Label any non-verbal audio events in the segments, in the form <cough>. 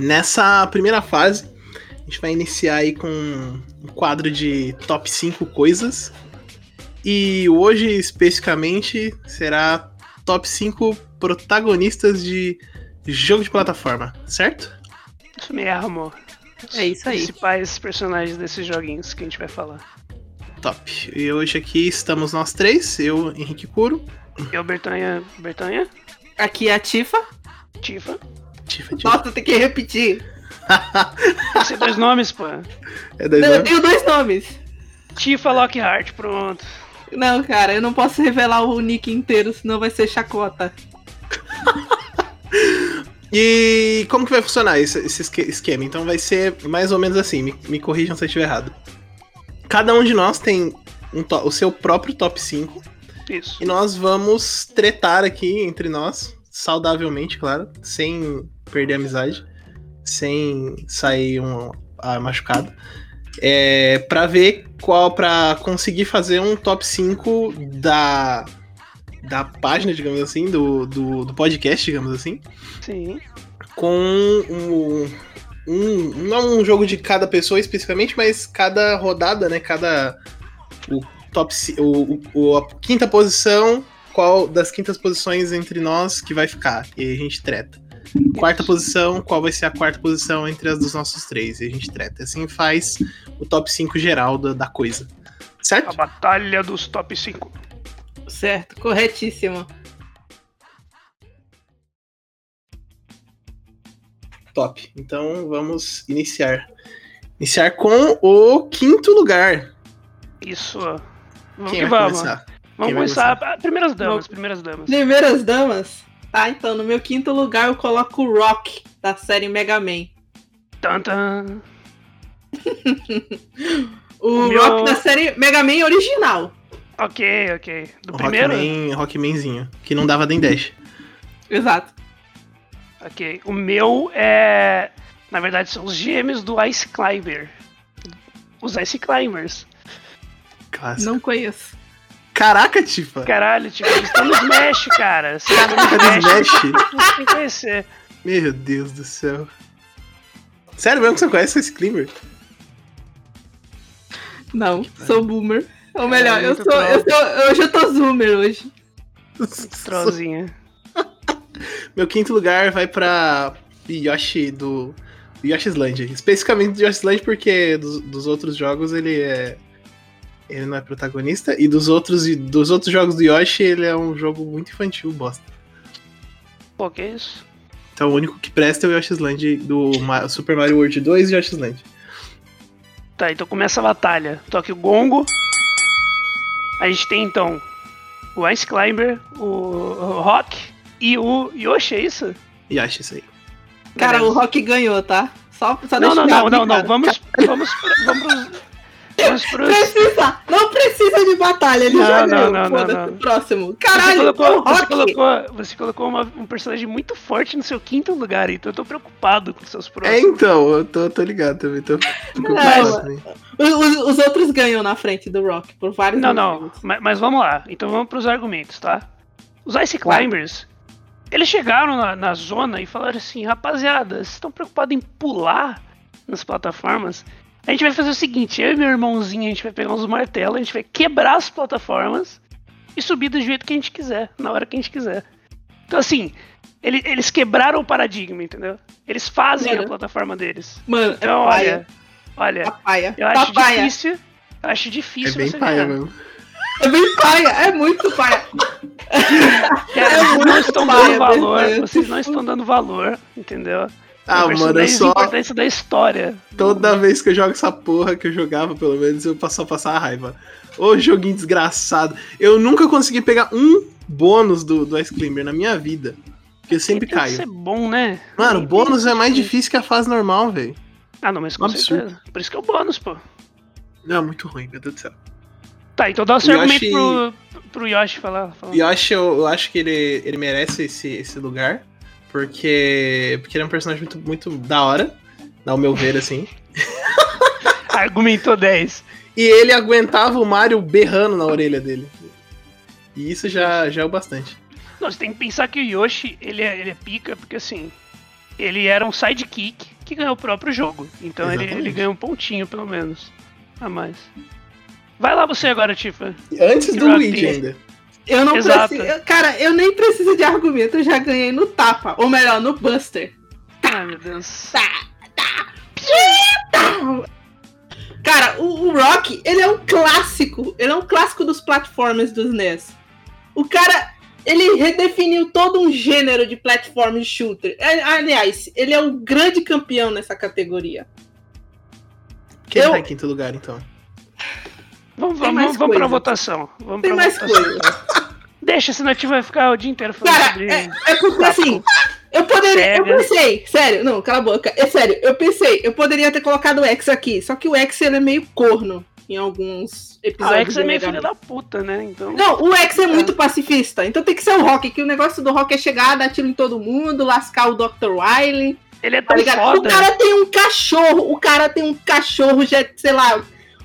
Nessa primeira fase, a gente vai iniciar aí com um quadro de top 5 coisas. E hoje, especificamente, será top 5 protagonistas de jogo de plataforma, certo? Isso mesmo. É isso aí. Os principais personagens desses joguinhos que a gente vai falar. Top. E hoje aqui estamos nós três, eu, Henrique Curo. Eu, Bertanha. Bertanha? Aqui é a Tifa. Tifa. Tifa, Tifa. Nossa, tem que repetir. Tem ser dois nomes, pô. É dois Não, eu nomes? tenho dois nomes. Tifa Lockhart, pronto. Não, cara, eu não posso revelar o nick inteiro, senão vai ser chacota. <laughs> E como que vai funcionar esse, esse esque- esquema? Então vai ser mais ou menos assim, me, me corrijam se eu estiver errado. Cada um de nós tem um o seu próprio top 5 Isso. e nós vamos tretar aqui entre nós, saudavelmente, claro, sem perder a amizade, sem sair um ah, machucado. É, para ver qual, para conseguir fazer um top 5 da, da página, digamos assim, do, do, do podcast, digamos assim Sim. com um, um- não um jogo de cada pessoa especificamente, mas cada rodada, né? Cada o top o, o- a quinta posição, qual das quintas posições entre nós que vai ficar e a gente treta. Quarta posição, qual vai ser a quarta posição entre as dos nossos três e a gente treta. Assim faz o top 5 geral da, da coisa. A Certo? batalha dos top 5. Certo, corretíssimo. Top. Então vamos iniciar. Iniciar com o quinto lugar. Isso. Vamos Quem que vai vamos. começar? Vamos começar. Ah, Primeiras damas, primeiras damas. Primeiras damas. Tá, então, no meu quinto lugar eu coloco o Rock, da série Mega Man. Tantan. <laughs> O, O meu- Rock da série Mega Man original. Ok, ok. Do O primeiro? Rockman, Rockmanzinho, que não dava nem dash. Exato. Ok. O meu é. Na verdade, são os gêmeos do Ice Climber. Os Ice Climbers. Clássico. Não conheço. Caraca, Tifa! Caralho, tipo, eles estão no Smash, cara. Tá no Smash? Smash? Você tem que conhecer. Meu Deus do céu. Sério mesmo que você conhece esse Climber? Não, sou boomer. Ou melhor, É, eu muito sou, eu sou. Hoje eu tô zoomer hoje. <laughs> Trollzinha. Meu quinto lugar vai pra Yoshi do do Yoshi's Land. Especificamente do Yoshi's Land porque dos, dos outros jogos ele é. Ele não é protagonista. E dos outros, dos outros jogos do Yoshi, ele é um jogo muito infantil, bosta. Pô, que isso? Então o único que presta é o Yoshi's Land do Super Mario World 2 e Yoshi's Land. Tá, então começa a batalha. Toque o gongo. A gente tem então o Ice Climber, o o Rock e o Yoshi, é isso? Yoshi, isso aí. Cara, o Rock ganhou, tá? Só, só Não, não, deixa não, não, não. Vamos, vamos, vamos. Vamos. Precisa! Não precisa de batalha, ele Não, já não, ganhou. não, não, Foda-se, não. próximo. Você Caralho, colocou, o você Rock! colocou, você colocou uma- um personagem muito forte no seu quinto lugar, então eu tô preocupado com seus É, próximos. então, eu tô, tô ligado também. Tô, Não. Os, os- os outros ganham na frente do Rock, por vários Não, não, motivos. mas, mas vamos lá. Então vamos pros argumentos, tá? Os Ice Climbers, eles chegaram na, na zona e falaram assim, rapaziada, vocês estão preocupados em pular nas plataformas? A gente vai fazer o seguinte, eu e meu irmãozinho, a gente vai pegar uns martelos, a gente vai quebrar as plataformas e subir do jeito que a gente quiser, na hora que a gente quiser. Então assim, ele- eles quebraram o paradigma, entendeu? Eles fazem a Mano. plataforma deles. Mano, Então, é paia. olha, olha, Papaia. eu acho Papaia. difícil, eu acho É difícil bem você paia ganhar. mesmo. É bem paia, é muito paia. <laughs> Cara, É vocês não muito estão paia, dando valor, perfeito. vocês não estão dando valor, entendeu? Ah, mano, eu personagens só. importância da história. Toda vez que eu jogo essa porra que eu jogava, pelo menos, eu só passar a raiva. Ô joguinho desgraçado. Eu nunca consegui pegar um bônus do, do Ice Climber na minha vida. Porque eu sempre Tem caio. ser bom, né? Mano, Tem- bônus é mais difícil que a fase normal, velho. Ah, não, mas com Absurdo. certeza. Por isso que é o bônus, pô. Não, é muito ruim, meu Deus do céu. Tá, então dá o seu O argumento Yoshi- pro, pro Yoshi falar. falar. Yoshi, eu, eu acho que ele, ele merece esse, esse lugar. Porque, porque ele é um personagem muito, muito da hora. Ao meu ver, assim. <laughs> Argumentou 10. E ele aguentava o Mario berrando na orelha dele. E isso já, já é o bastante. Não, você tem que pensar que o Yoshi, ele é, ele é pica, porque assim. ele era um sidekick que ganhou o próprio jogo. Então ele, Exatamente. ele ganhou um pontinho, pelo menos. A mais. Vai lá você agora, Tifa. Antes do Luigi ainda. Eu não Exato. preciso. eu- Cara, eu nem preciso de argumento, eu já ganhei no tapa. Ou melhor, no Buster. Ai, meu Deus. Cara, o, o Rock, ele é um clássico. Ele é um clássico dos platformers dos NES. O cara, ele redefiniu todo um gênero de platform shooter. É, Aliás, ele é um grande campeão nessa categoria. Quem Eu- tá em quinto lugar, então? Vamos, Tem vamos, vamos pra votação. Vamos Tem pra mais votação. coisa. Deixa, senão a gente vai ficar o dia inteiro falando Cara, sobre. é, é porque assim, eu poderia. Eu pensei, sério, não, cala a boca. É sério, eu pensei, eu poderia ter colocado o X aqui. Só que o X ele é meio corno em alguns Ah, o episódios. X é meio filho da puta, né? Então. Não, o X é muito pacifista. Então tem que ser o Rock, que o negócio do Rock é chegar, dar tiro em todo mundo, lascar o Dr. Wily. Ele é Tá tão ligado? foda. O cara tem um cachorro, o cara tem um cachorro, já, sei lá,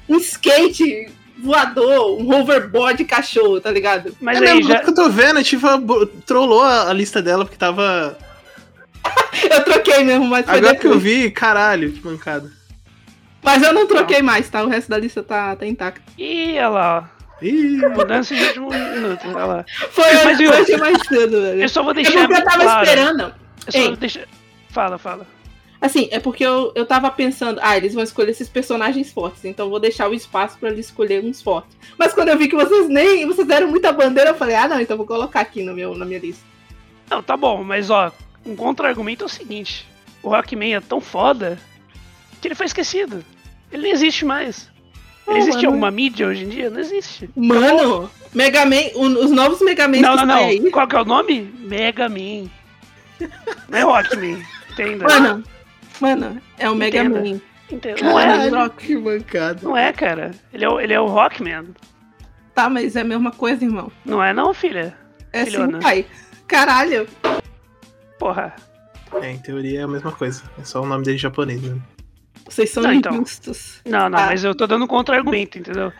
um skate voador, um hoverboard cachorro, tá ligado? Mas é aí mesmo, já. que eu tô vendo, a Tifa trollou a, a lista dela porque tava. <laughs> Eu troquei mesmo, mas foi Agora que eu depois. vi, caralho, que mancada. Mas eu não troquei mais, tá? O resto da lista tá, tá intacto. Ih, olha lá, Ih. Mudança de último minuto. Olha lá. Foi Mas hoje, eu- hoje mais cedo, velho. Eu só vou deixar. eu bem tava claro. esperando. Eu só Ei. vou deixar. Fala, fala. Assim, é porque eu, eu tava pensando, ah, eles vão escolher esses personagens fortes, então vou deixar o espaço pra eles escolherem uns fortes. Mas quando eu vi que vocês nem. Vocês deram muita bandeira, eu falei, ah não, então vou colocar aqui no meu, na minha lista. Não, tá bom, mas ó, um contra-argumento é o seguinte: o Rockman é tão foda que ele foi esquecido. Ele nem existe mais. Oh, existe mano. alguma mídia hoje em dia? Não existe. Mano, Mega Man, os novos Mega Man Não, não, não. aí. Qual que é o nome? Mega Man. Não é Rockman. <laughs> Entenda. Mano, mano, é o Mega Entenda. Man. Entenda. Não é. caralho, que mancada. Não é, cara. Ele é, o- ele é o Rockman. Tá, mas é a mesma coisa, irmão. Não é, não, filha. É Filhona. sim, pai. Caralho. Porra. É, em teoria é a mesma coisa. É só o nome dele japonês, né? Vocês são Não, então. injustos. Não, não, Ah. mas eu tô dando um contra-argumento, entendeu?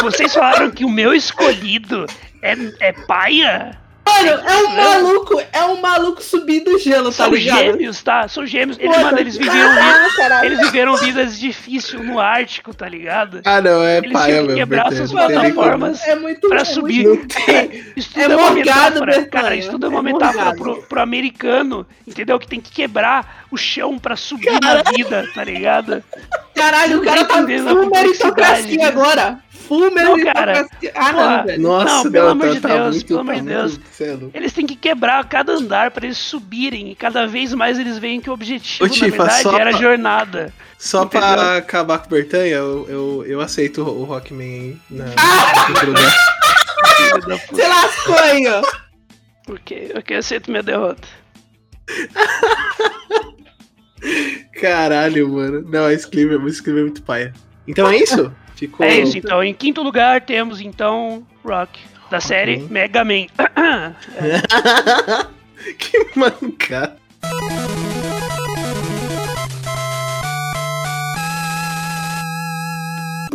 Vocês falaram que o meu escolhido é, é paia? Mano, é um maluco, é um maluco subir do gelo, tá São ligado? gêmeos, tá? São gêmeos. Eles, Foda. mano, eles viveram, vi- Ah, caralho. eles viveram vidas difíceis no Ártico, tá ligado? Ah, não, é Eles que mesmo. quebrar suas plataformas É muito pra é subir. Tem. Isso tudo É é, uma morgado, metáfora. Cara, isso tudo é uma É metáfora pro, pro americano, entendeu? Que tem que quebrar o chão pra subir na vida, tá ligado? Caralho, o cara tá tá entendendo a full complexidade agora. Full meritocracia. Ah, não, velho. Nossa, Não, pelo amor tá- de tá Deus, muito- pelo amor tá de Deus. muito-. Eles têm que quebrar cada andar pra eles subirem. E cada vez mais eles veem que o objetivo, Ô, Tifa, na verdade, era a jornada. Só Entendeu? pra acabar com o Bertanha, eu, eu, eu aceito o Rockman aí na, Ah! da. Você lascou aí, ó. Ok, ok, eu aceito minha derrota. Caralho, mano. Não, esse clipe, esse clipe é muito paia. Então é isso? Ficou. É isso, então. Em quinto lugar temos, então, Rock, da série Rockman. Mega Man. <laughs> <laughs> que mancada.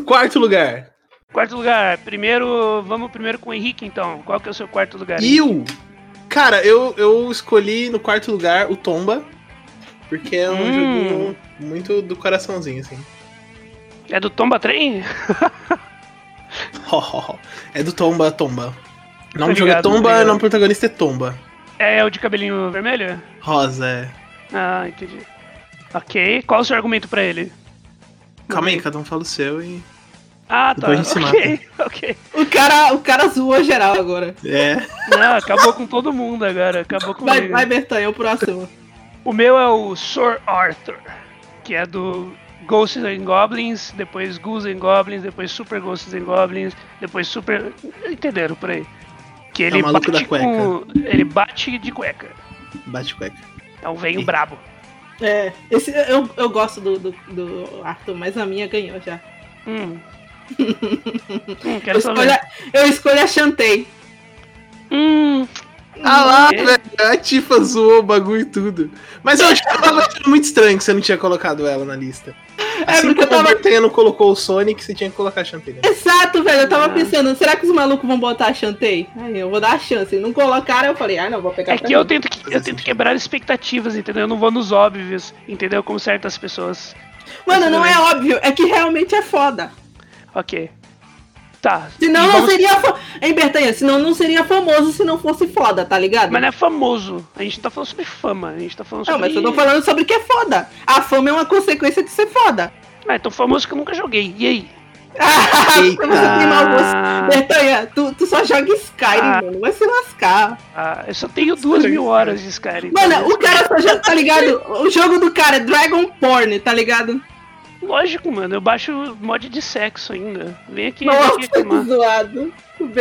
Quarto lugar. quarto lugar, primeiro, vamos primeiro com o Henrique, então. Qual que é o seu quarto lugar? Eu? Cara, eu, eu escolhi no quarto lugar o Tomba. Porque é um Hum. joguinho muito do coraçãozinho, assim. É do Tomba Trem? <laughs> é do Tomba Tomba. O nome do jogo é Tomba o nome do protagonista é Tomba. É o de cabelinho vermelho? Rosa, é. Ah, entendi. Ok, qual o seu argumento pra ele? Calma aí, cada um fala o seu e. Ah, tá. Depois a gente se ok, <laughs> ok. O cara, o cara zoou geral agora. É. Não, acabou com todo mundo agora. Acabou Vai, comigo. vai Bertanha, o próximo. O meu é o Sir Arthur, que é do Ghosts and Goblins, depois Ghouls and Goblins, depois Super Ghosts and Goblins, depois Super. Entenderam por aí? Que ele É o maluco bate da cueca. com. Ele bate de cueca. Bate cueca. É um venho Sim. brabo. É, esse, eu, eu gosto do, do, do Arthur, mas a minha ganhou já. Hum. <laughs> hum, Eu escolho, a- eu escolho a Chantei. Hum, Ah lá, Ok. velho. A Tifa zoou o bagulho e tudo. Mas eu achava muito estranho que você não tinha colocado ela na lista. É assim porque eu como tava. o colocou o Sonic, você tinha que colocar a Shantae. Né? Exato, velho. Eu tava Ah. pensando, será que os malucos vão botar a Shantae? Aí eu vou dar a chance. Não colocaram, eu falei, ah, não, vou pegar É que eu tento, que- eu tento quebrar expectativas, entendeu? Eu não vou nos óbvios, entendeu? Como certas pessoas. Mano, não é óbvio, é que realmente é foda. Ok. Tá. Senão e não vamos- seria. Fa... Hein, Bertanha? Senão não seria famoso se não fosse foda, tá ligado? Mas não é famoso. A gente não tá falando sobre fama. A gente tá falando Não, sobre. mas eu tô falando sobre o que é foda. A fama é uma consequência de ser foda. Ah, é tão famoso que eu nunca joguei. E aí? <laughs> Eita. Você. Ah, Bertanha, tu, tu só joga Skyrim, Ah. mano. Vai se lascar. ah, eu só tenho duas mil horas de Skyrim. Mano, o cara só joga, tá ligado? O jogo do cara é Dragon Porn, tá ligado? Lógico, mano. Eu baixo mod de sexo ainda. Vem aqui, vem Nossa, aqui que <laughs> zoado.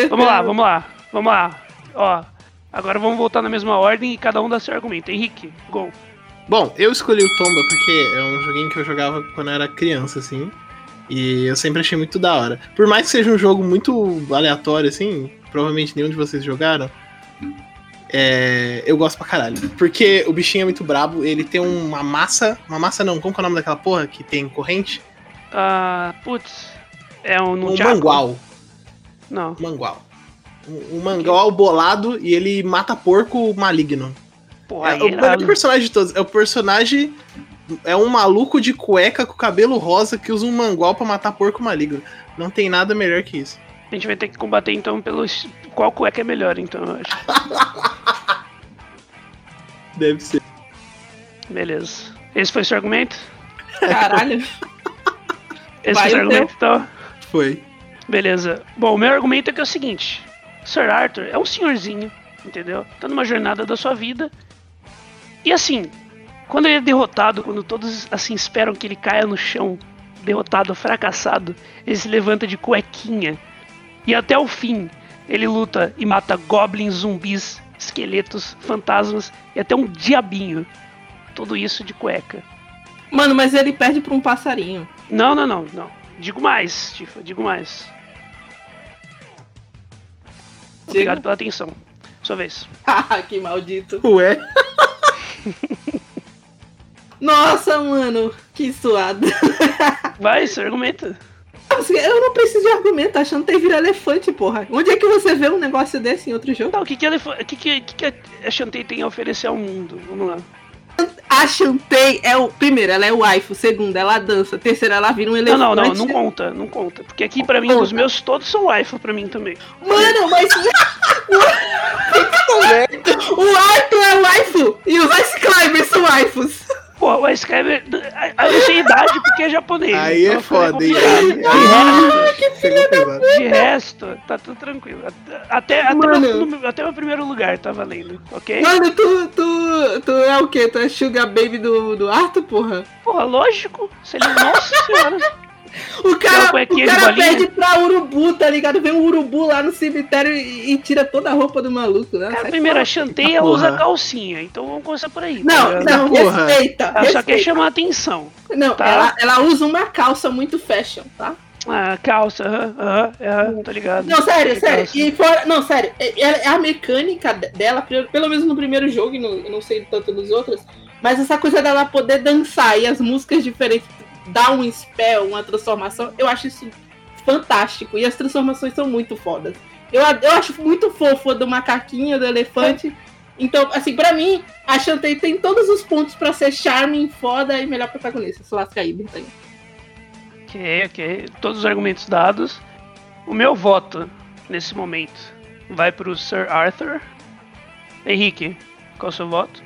Vamos lá, vamos lá. Vamos lá. Ó. Agora vamos voltar na mesma ordem e cada um dá seu argumento. Henrique, gol. Bom, eu escolhi o Tomba porque é um joguinho que eu jogava quando eu era criança, assim. E eu sempre achei muito da hora. Por mais que seja um jogo muito aleatório, assim, provavelmente nenhum de vocês jogaram. É, eu gosto pra caralho. Porque o bichinho é muito brabo, ele tem uma massa. Uma massa não, como que é o nome daquela porra que tem corrente? Ah, putz. É um Um nunchaku? mangual. Não. Mangual. Um, um mangual bolado e ele mata porco maligno. Porra, É, o melhor personagem de todos. É o personagem. É um maluco de cueca com cabelo rosa que usa um mangual pra matar porco maligno. Não tem nada melhor que isso. A gente vai ter que combater então pelo es- qual cueca é melhor, então, eu acho. <laughs> Deve ser. Beleza. Esse foi o seu argumento? Caralho. <laughs> Esse Vai foi o seu argumento, então? Foi. Beleza. Bom, o meu argumento é que é o seguinte: Sir Arthur é um senhorzinho, entendeu? Tá numa jornada da sua vida. E assim, quando ele é derrotado, quando todos assim esperam que ele caia no chão, derrotado, fracassado, ele se levanta de cuequinha. E até o fim, ele luta e mata goblins, zumbis, esqueletos, fantasmas e até um diabinho. Tudo isso de cueca. Mano, mas ele perde pra um passarinho. Não, não, não, não. Digo mais, Tifa, digo mais. Obrigado pela atenção. Sua vez. <laughs> Ah, que maldito. Ué. <laughs> Nossa, mano, que suado. Vai, seu argumento. Eu não preciso de argumento, a Shantae vira elefante, porra. Onde é que você vê um negócio desse em outro jogo? Tá, o que que, que, que, que que a Shantae tem a oferecer ao mundo? Vamos lá. A Shantae é o. Primeiro, ela é o waifu. Segundo, ela dança. Terceiro, ela vira um Não, elefante. não, não, não conta, não conta. Porque aqui pra mim, Conta. os meus todos são waifu pra mim também. Mano, mas. <laughs> o Arthur é waifu! E os Ice Climbers são waifus! Pô, o Skyber. Aí eu sei idade porque é japonês. Aí é então foi foda, hein? complicado. Aí, De resto, Pegou pesado. de resto, tá tudo tranquilo. Até, até, Mano. meu, até meu primeiro lugar tá valendo, ok? Mano, tu, tu, tu é o quê? Tu é Sugar Baby do, do Arthur, porra? Porra, lógico. Se ele. Nossa senhora. O cara, cuequinha o cara pede pra urubu, tá ligado? Vem um urubu lá no cemitério e, e tira toda a roupa do maluco, né? Cara, primeiro, a fora. Chantei ela Porra. usa calcinha, então vamos começar por aí. tá Não, não, Porra. respeita. Ela só quer respeita. chamar a atenção. Não, tá? ela, ela usa uma calça muito fashion, tá? Ah, calça, aham, aham, aham, tá ligado. Não, sério, sério. calça. E fora, não, sério. É, é a mecânica de- dela, pelo pelo menos no primeiro jogo, e no- não sei tanto nos outros, mas essa coisa dela poder dançar e as músicas diferentes dar um spell, uma transformação, eu acho isso fantástico. E as transformações são muito fodas. Eu, eu acho muito fofo do macaquinho, do elefante. Então, assim, pra mim, a Shantae tem todos os pontos pra ser charming, foda e melhor protagonista. Se lasca aí, Britânia. Ok, ok. Todos os argumentos dados. O meu voto, nesse momento, vai pro Sir Arthur. Henrique, qual é o seu voto?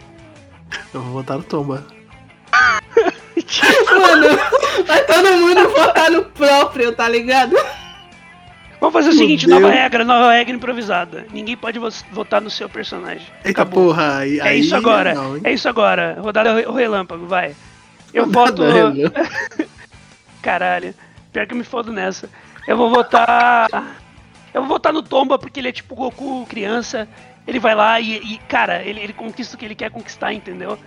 Eu vou botar no tomba. <laughs> Mano, vai todo mundo votar no próprio, tá ligado? Vamos fazer o Meu seguinte, Deus. nova regra, nova regra improvisada. Ninguém pode vo- votar no seu personagem. Eita Acabou. porra, aí, É isso agora. não, hein? é isso agora. Rodada re- relâmpago, vai. Eu voto. <laughs> Caralho. Pior que eu me fodo nessa. Eu vou votar. Eu vou votar no Tomba porque ele é tipo Goku criança. Ele vai lá e, e, cara, ele, ele conquista o que ele quer conquistar, entendeu?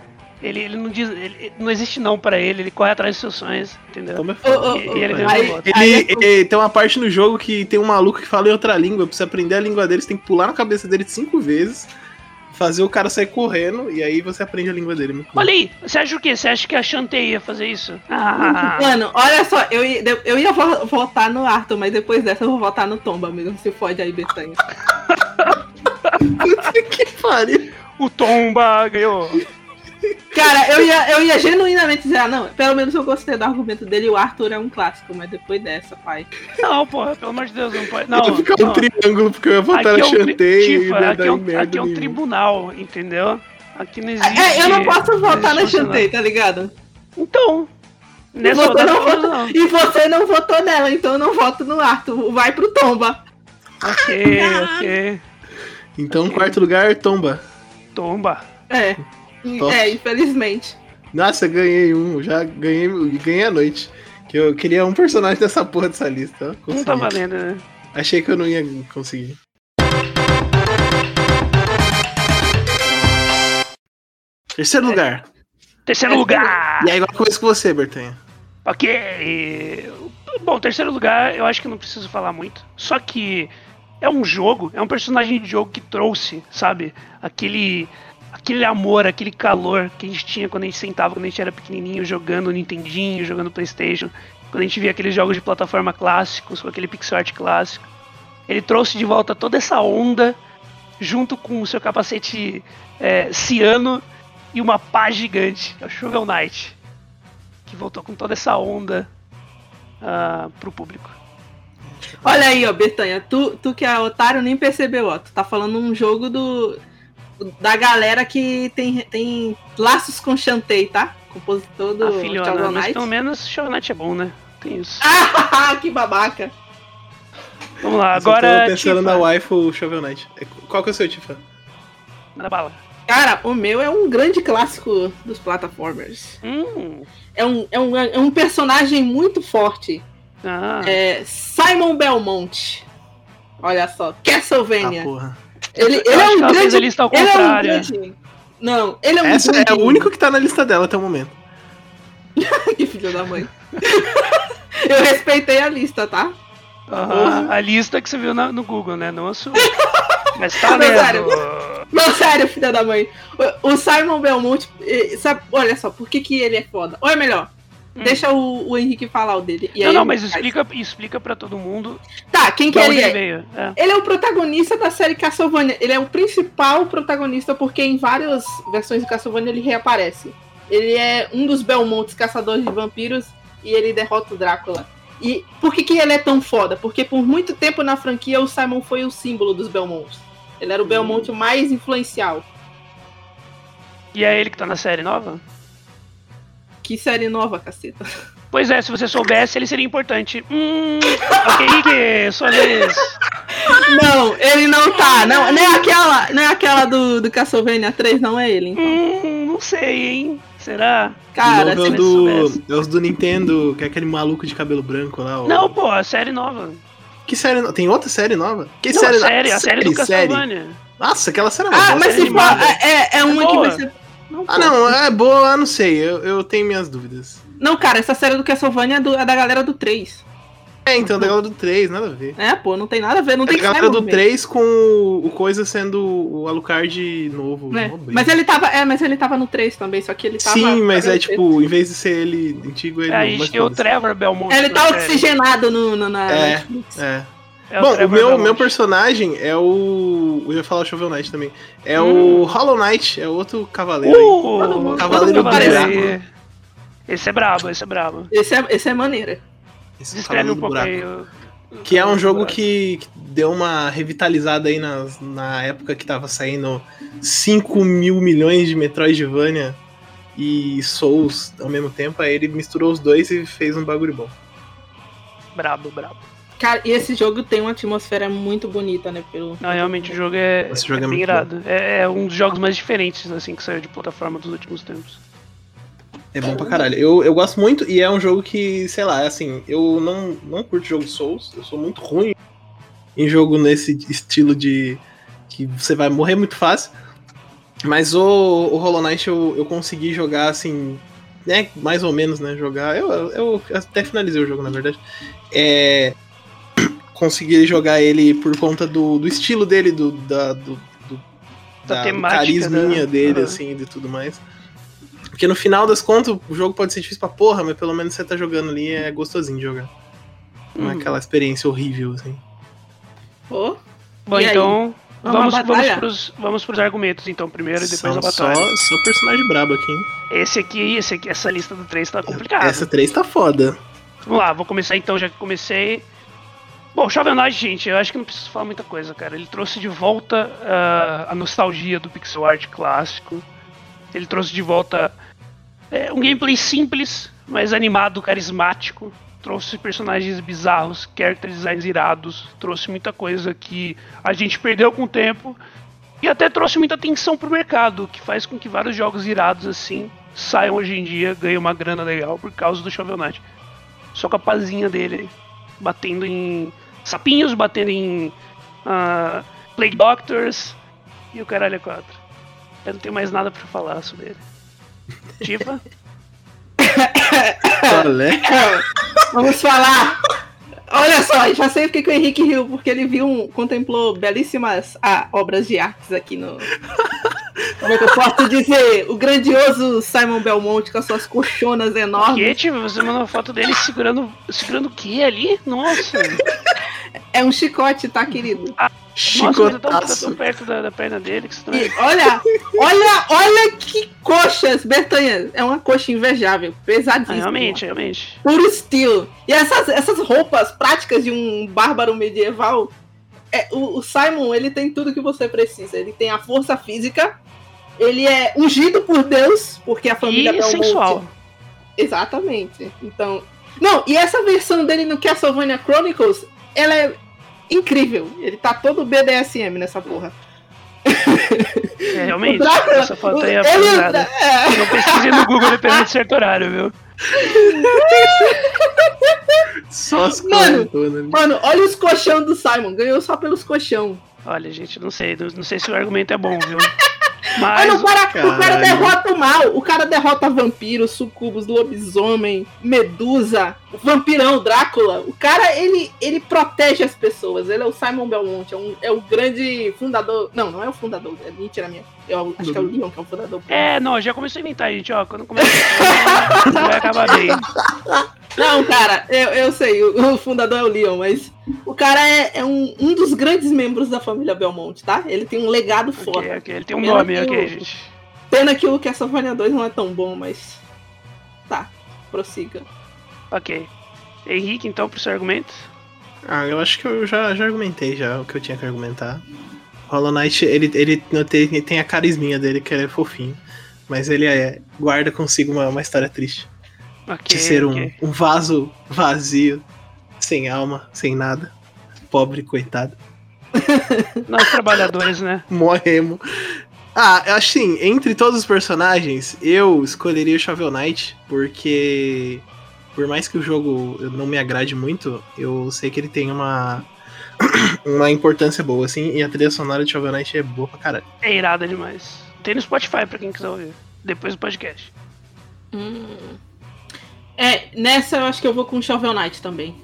Ele, ele não diz. ele- não existe não pra ele, ele corre atrás dos seus sonhos, entendeu? É Ô, foda. ô, E- e ele aí- Ele, é- ele- tem uma parte no jogo que tem um maluco que fala em outra língua. Pra você aprender a língua dele, você tem que pular na cabeça dele cinco vezes. fazer o cara sair correndo e aí você aprende a língua dele. Muito. Olha aí, você acha o quê? Você acha que a Shantae ia fazer isso? Ah, Mano, olha só, eu ia, eu ia vo- votar no Arthur, mas depois dessa eu vou votar no Tomba, amigo. Se fode aí, Betanha. <laughs> que pariu. o Tomba ganhou. Cara, eu ia, eu ia genuinamente dizer, ah, não, pelo menos eu gostei do argumento dele, o Arthur é um clássico, mas depois dessa, pai. Não, porra, pelo amor de Deus, não pode. Não, Ia ficar um triângulo, porque eu ia votar Aqui na é um, tri- Chantei e Tifa, ia aqui é um, merda aqui é um tribunal, entendeu? Aqui não existe. É, eu não posso votar na Chantei, tá ligado? Então, E nessa você, não votou, não. e você não votou nela, então eu não voto no Arthur. Vai pro Tomba. Ok, ok. Então, quarto lugar, Tomba. Tomba. É. Top. É, infelizmente. Nossa, ganhei um, já ganhei, ganhei a noite. Que eu queria um personagem dessa porra dessa lista. Não tá valendo, né? Achei que eu não ia conseguir. Terceiro lugar. Terceiro lugar! E aí, agora começo com você, Bertanha. Ok. Bom, terceiro lugar, eu acho que não preciso falar muito. Só que é um jogo, é um personagem de jogo que trouxe, sabe? Aquele aquele amor, aquele calor que a gente tinha quando a gente sentava, quando a gente era pequenininho, jogando Nintendinho, jogando Playstation. Quando a gente via aqueles jogos de plataforma clássicos, com aquele pixel art clássico. Ele trouxe de volta toda essa onda, junto com o seu capacete é, ciano e uma pá gigante, é o Shovel Knight que voltou com toda essa onda ah, pro público. Olha aí, ó, Betanha, tu, tu que é otário nem percebeu, ó. Tu tá falando um jogo do. Da galera que tem, tem laços com Chantei, tá? Compositor do a filhona, Shovel mas Knight. pelo menos Shovel Knight é bom, né? Tem isso. Ah, <laughs> que babaca. Vamos lá, Mas eu agora. tô pensando Tifa, na waifu Shovel Knight. É, Qual que é o seu, Tifa? manda bala. Cara, o meu é um grande clássico dos plataformers. Hum, É um, é um, é um personagem muito forte. ah, É Simon Belmont. Olha só, Castlevania. Ah, porra. Ele, eu ele é um ela fez grande. a lista ao Ele é um contrário. grande. Não, ele é um Essa é grande. o único que tá na lista dela até o momento. <laughs> que filho da mãe. <laughs> Eu respeitei a lista, tá? Aham, a lista que você viu na- no Google, né? Não a sua. <laughs> Mas tá Não, sério. Não, sério, filha da mãe. O, o Simon Belmont, eh, sabe, olha só, por que, que ele é foda? Ou é melhor, Hum. deixa o, o Henrique falar o dele. E Não, não, mas faz. explica, explica pra todo mundo Tá, quem que ele é? veio. É. Ele é o protagonista da série Castlevania. Ele é o principal protagonista porque em várias versões de Castlevania ele reaparece. Ele é um dos Belmonts, caçadores de vampiros, e ele derrota o Drácula. E por que, que ele é tão foda? Porque por muito tempo na franquia o Simon foi o símbolo dos Belmonts. Ele era o Belmont mais influencial. E é ele que tá na série nova? Que série nova, caceta. Pois é, se você soubesse, ele seria importante. Hum, ok, Rick, sua vez. Não, ele não tá. Não, nem aquela, nem aquela do, do Castlevania 3, não é ele. Então. Hum, não sei, hein? Será? Cara, é se o você do, soubesse. é os do Nintendo, que é aquele maluco de cabelo branco lá. ó. Não, pô, a série nova. Que série no- Tem outra série nova? Que Não, série a série, a série do Castlevania. Nossa, aquela série é uma Ah, mas série se for. animada. É, é uma É que vai ser. Não, Ah, não, é boa, eu não sei. Eu, eu tenho minhas dúvidas. Não, cara, essa série do Castlevania é, do- é da galera do 3. É, então, da galera do 3, nada a ver. É, pô, não tem nada a ver, não É tem da galera do Simon, 3 com o, o coisa sendo o Alucard novo. né? Briga. Mas ele tava. É, mas ele tava no 3 também, só que ele tava. Sim, mas é tipo, em vez de ser ele antigo, ele É, a gente tem o. Trevor Belmont. Ele tá oxigenado no, no- na É. Netflix. É. É Bom, o meu, meu personagem é o. Eu ia falar o Shovel Knight também. É Hum. o Hollow Knight, é outro cavaleiro. aí. Uh, Todo mundo- Cavaleiro aí. Esse é brabo, esse é brabo. Esse é, esse é maneira. Esse Descreve um do pouco aí. Que é um do jogo que, que deu uma revitalizada aí nas, na época que tava saindo 5 mil milhões de Metroidvania e Souls ao mesmo tempo. Aí ele misturou os dois e fez um bagulho bom. Brabo, brabo. Cara, e esse jogo tem uma atmosfera muito bonita, né? Pelo... Não, realmente o jogo é, Esse jogo é é bem muito irado. É, é um dos jogos mais diferentes, assim, que saiu de plataforma dos últimos tempos. É bom pra caralho. Eu, eu gosto muito e é um jogo que, sei lá, assim, eu não, não curto jogo Souls, eu sou muito ruim em jogo nesse estilo de que você vai morrer muito fácil. Mas o, o Hollow Knight eu, eu consegui jogar assim, né, mais ou menos, né, jogar. Eu, eu até finalizei o jogo, na verdade. É, consegui jogar ele por conta do, do estilo dele, do, da, do, do- Da da temática carisminha da- dele, Aham. assim, e tudo mais. Porque no final das contas, o jogo pode ser difícil pra porra, mas pelo menos você tá jogando ali, é gostosinho de jogar. Não é Hum. aquela experiência horrível, assim. Pô, Bom, E aí? então. Vamos Vamos, à vamos, batalha? pros, vamos pros argumentos, então, primeiro e depois São a só, batalha. só personagem brabo aqui, hein? Esse aqui, esse aqui, essa lista do 3 tá complicada. Essa 3 tá foda. Vamos lá, vou começar então, já que comecei. Bom, Shovel Knight, gente, eu acho que não preciso falar muita coisa, cara. Ele trouxe de volta ah, a nostalgia do pixel art clássico. Ele trouxe de volta é, um gameplay simples, mas animado, carismático. Trouxe personagens bizarros, character designs irados. Trouxe muita coisa que a gente perdeu com o tempo. E até trouxe muita atenção pro mercado, que faz com que vários jogos irados assim saiam hoje em dia, ganhem uma grana legal por causa do Shovel Knight. Só com a pazinha dele batendo em sapinhos, batendo em ah, Plague Doctors e o caralho é 4. Eu não tenho mais nada pra falar sobre ele. Tifa? <coughs> Olé. <coughs> vamos falar. Olha só, já sei porque que o Henrique riu, porque ele viu, um- contemplou belíssimas ah, obras de artes aqui no. <coughs> Como é que eu posso dizer? O grandioso Simon Belmont com as suas colchonas enormes. que, Tifa? Você mandou uma foto dele segurando. Segurando o que ali? Nossa! <laughs> É um chicote, tá, querido? Nossa, tão Chicotaço. perto da, da perna dele que estranho. E olha, olha, olha que coxas, Bertanha. É uma coxa invejável, Ah, pesadíssima. realmente, realmente. Puro estilo. E essas, essas roupas práticas de um bárbaro medieval. é, o, o Simon, ele tem tudo que você precisa. Ele tem a força física. Ele é ungido por Deus, porque a família E Belmonte- sensual. Exatamente. Então. Não, e essa versão dele no Castlevania Chronicles, ela é incrível. Ele tá todo BDSM nessa porra. É, <laughs> realmente. Drácula- Essa foto aí é ele- pesada. é, Não pesquisei no Google dependendo de certo horário, viu? Só as Mano, né? Mano, olha os colchão do Simon. Ganhou só pelos colchão. Olha, gente, não sei. Não, não sei se o argumento é bom, viu? Olha, Mas. o cara, o cara derrota o mal. O cara derrota vampiros, sucubos, lobisomem, medusa, vampirão, Drácula. O cara, ele, ele protege as pessoas. Ele é o Simon Belmont. É, um- é o grande fundador. Não, não é o fundador. É mentira minha. Eu acho que é o Leon que é o fundador. É, não, já começou a inventar, gente, ó. Quando começa a <laughs> vai acabar bem. Não, cara, eu, eu sei. O, o fundador é o Leon, mas o cara é, é um, um dos grandes membros da família Belmont, tá? Ele tem um legado forte. Ok, ok. Ele tem um Pena nome, que ok, o- gente. Pena que o Castlevania 2 não é tão bom, mas. Tá, prossiga. Ok. Henrique, então, pro seu argumento. Ah, eu acho que eu já, já argumentei já o que eu tinha que argumentar. Hollow Knight, ele, ele não tem, ele tem a carisminha dele, que ele é fofinho. Mas ele é, guarda consigo uma, uma história triste. Ok. De ser um, ok. um vaso vazio, sem alma, sem nada. Pobre, coitado. <laughs> Nós trabalhadores, né? Morremos. Ah, eu acho assim, entre todos os personagens, eu escolheria o Shovel Knight, porque por mais que o jogo não me agrade muito, eu sei que ele tem uma <clears throat> uma importância boa, assim, e a trilha sonora de Shovel Knight é boa pra caralho. É irada demais. Tem no Spotify pra quem quiser ouvir. Depois do podcast. É, nessa eu acho que eu vou com Shovel Knight também.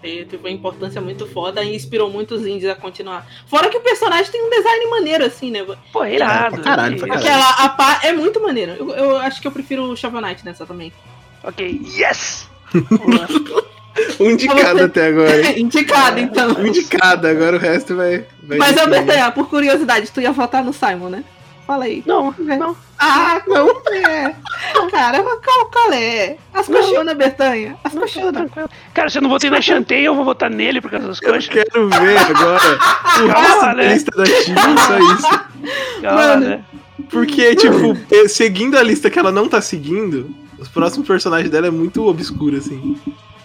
Ele teve uma importância muito foda e inspirou muitos indies a continuar. Fora que o personagem tem um design maneiro, assim, né? Pô, é irado. pra caralho, pra isso. caralho. Aquela a pá é muito maneiro. Eu, eu acho que eu prefiro o Shovel Knight nessa também. Ok, yes! Um de cada até agora. <laughs> Indicado, então. Um de cada, agora o resto vai. vai Mas. Albertanha, por curiosidade, tu ia votar no Simon, né? Fala aí. Não, não. Ah, não é. Cara, qual, qual é? As coxonas, Bertanha. As coxonas. tranquilo. Cara, se eu não votei na Shantae, eu vou votar nele por causa das Eu coxas. quero ver agora o <laughs> da né? lista da Team, só isso. Calma, Mano. né? Porque, tipo, eh, seguindo a lista que ela não tá seguindo, os próximos personagens dela é muito obscuro, assim.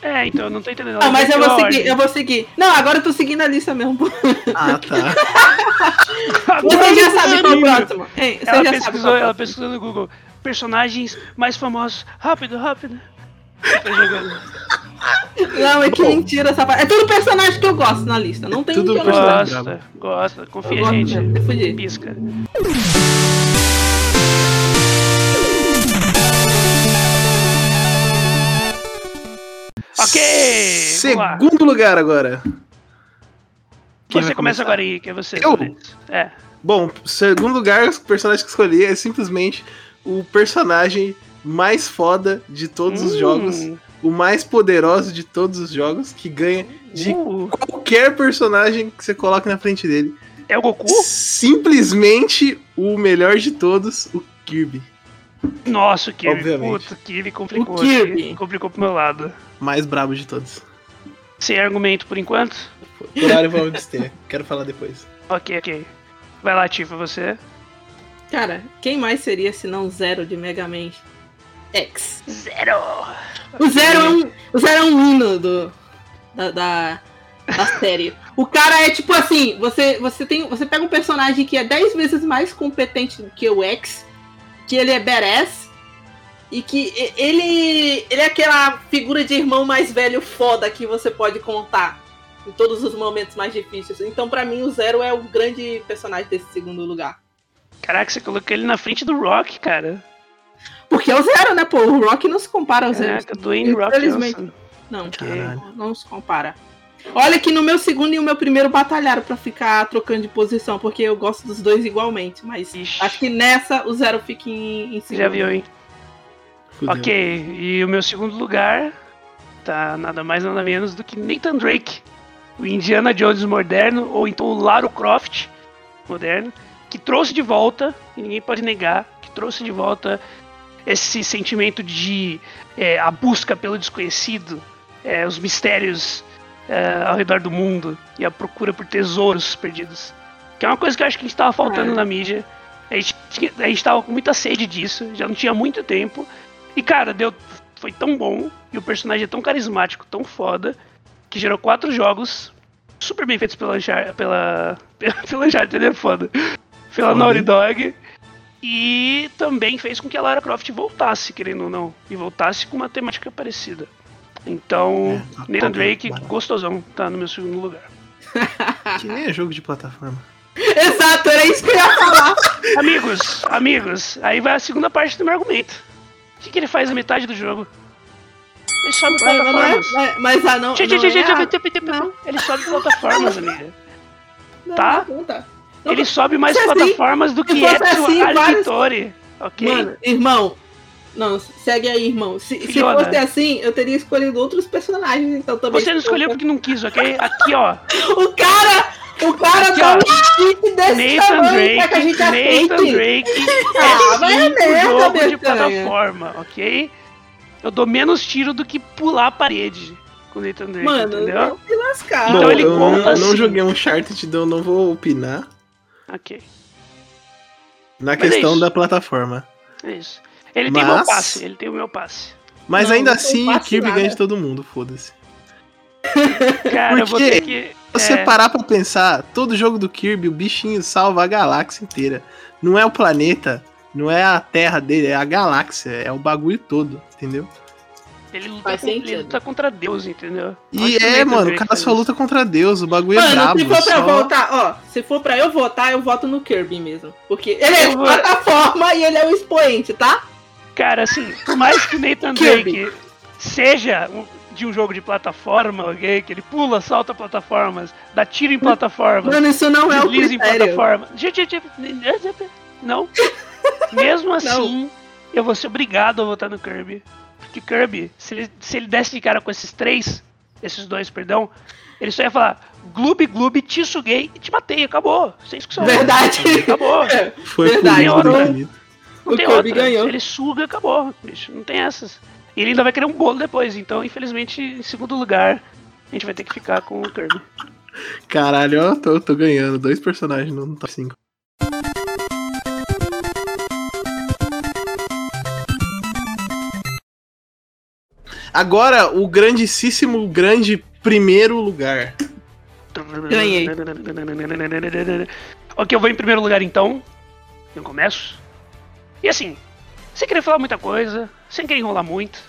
É, então eu não tô entendendo. Ah, mas eu vou ordem. seguir, eu vou seguir. Não, agora eu tô seguindo a lista mesmo. <laughs> Ah, tá. Você já sabe qual é o próximo. Hein, você Ela já sabe pesquisou, qual é ela pesquisou no Google. Personagens mais famosos. Rápido, rápido. Tá jogando. <laughs> Não, é que Bom. mentira essa parte. É tudo personagem que eu gosto na lista. Não tem Tudo um que eu não gosto. Gosta, gosta. Confia, gente. fuder. Pisca. Ok! Segundo lugar agora. Quem Você começa agora aí, que é você. Eu? É. Bom, segundo lugar, o personagem que escolhi é simplesmente o personagem mais foda de todos os Hum, jogos, o mais poderoso de todos os jogos, que ganha de uh, qualquer personagem que você coloque na frente dele. é o Goku? Simplesmente o melhor de todos, o Kirby. Nossa, o Kirby. Obviamente. Puta, o Kirby complicou. O Kirby. Complicou pro meu lado. Mais brabo de todos. Sem argumento por enquanto? Por horário vamos abster. Quero falar depois. Ok, ok. Vai lá, Tifa, você. Cara, quem mais seria se não Zero de Mega Man X? Zero! O Zero é um, o Zero é um hino do, da, da, da série. O cara é tipo assim, você, você, tem, você pega um personagem que é 10 vezes mais competente do que o X, que ele é badass, e que ele, ele é aquela figura de irmão mais velho foda que você pode contar em todos os momentos mais difíceis. Então, pra mim, o Zero é o grande personagem desse segundo lugar. Caraca, você colocou ele na frente do Rock, cara. Porque é o Zero, né, pô? O Rock não se compara ao Zero. Caraca, Dwayne Rock Infelizmente. Johnson. Não, Caralho. não, não se compara. Olha que no meu segundo e o meu primeiro batalharam pra ficar trocando de posição, porque eu gosto dos dois igualmente, mas Ixi. acho que nessa o Zero fica em, em segundo. Já viu, hein? Fudeu. Ok, e o meu segundo lugar tá nada mais nada menos do que Nathan Drake, o Indiana Jones moderno, ou então o Lara Croft moderno, que trouxe de volta, e ninguém pode negar, que trouxe de volta esse sentimento de é, a busca pelo desconhecido, é, os mistérios é, ao redor do mundo e a procura por tesouros perdidos. Que é uma coisa que eu acho que a gente tava faltando É. na mídia. A gente, tinha- a gente tava com muita sede disso, já não tinha muito tempo. E cara, deu, foi tão bom, e o personagem é tão carismático, tão foda, que gerou quatro jogos super bem feitos pela Uncharted, <laughs> pela, pela, Uncharted, é foda. Pela Foda, Naughty? Dog. E também fez com que a Lara Croft voltasse, querendo ou não. E voltasse com uma temática parecida. Então, É, tá Nathan bom, Drake, barato. gostosão, tá no meu segundo lugar. Que nem é jogo de plataforma. <laughs> Exato, era isso que eu ia falar. Amigos, amigos, aí vai a segunda parte do meu argumento. O que, que ele faz na metade do jogo? Ele sobe Mas, mas, não é- plataformas. mas- ah, não. É. Ele sobe plataformas, amiga. tá? não, tá. Ele sobe mais Se assim- plataformas do que fosse Ezio assim, Auditore. Ok? Mano, irmão. Não, segue aí, irmão. Se, se fosse assim, eu teria escolhido outros personagens, então também. Você não escolheu porque não quis, ok? Aqui, ó. <laughs> O cara! O cara Aqui, tá ó. um chip desse Nathan tamanho, Drake, que a gente Nathan? Drake Ah, é vai a merda, um jogo de plataforma, ok? Eu dou menos tiro do que pular a parede com Nathan Drake, Mano, entendeu? lascar. Então ele eu não, conta não assim. joguei um Uncharted, então eu não vou opinar Ok, na Mas é questão isso. da plataforma. é isso. Ele tem meu Mas- passe, ele tem o meu passe. Mas Não, ainda não assim, o Kirby ganha de todo mundo, foda-se. Cara, eu vou ter que. Se você é, parar pra pensar, todo jogo do Kirby, o bichinho salva a galáxia inteira. Não é o planeta, não é a terra dele, é a galáxia, é o bagulho todo, entendeu? ele, luta Faz com- ele luta contra Deus, entendeu? E é, Nathan mano, o cara só luta contra Deus, o bagulho é Mano, brabo. se for pra só- votar, ó, se for pra eu votar, eu voto no Kirby mesmo. Porque ele é Eu vou- plataforma e ele é o expoente, tá? Cara, assim, por mais que Nathan Kirby. Drake seja um- de um jogo de plataforma, ok? Que ele pula, salta plataformas, dá tiro em plataformas, Mano, isso não é o desliza em critério. plataforma. Gente, gente, Não. Mesmo <laughs> assim, eu vou ser obrigado a votar no Kirby. Porque Kirby, se ele, se ele desse de cara com esses três, esses dois, perdão, ele só ia falar gloob, gloob, te suguei e te matei, acabou. Sem discussão. Verdade. Acabou. <laughs> Foi Verdade. Não O tem Kirby outra. ganhou. Se ele suga, acabou, bicho. Não tem essas. E ele ainda vai querer um bolo depois. Então, infelizmente, em segundo lugar, a gente vai ter que ficar com o Kirby. Caralho, ó, tô, tô ganhando. Dois personagens no top 5. Agora, o grandíssimo, grande primeiro lugar. Ganhei. Ok, eu vou em primeiro lugar então. Eu começo. E assim, sem querer falar muita coisa, sem querer enrolar muito,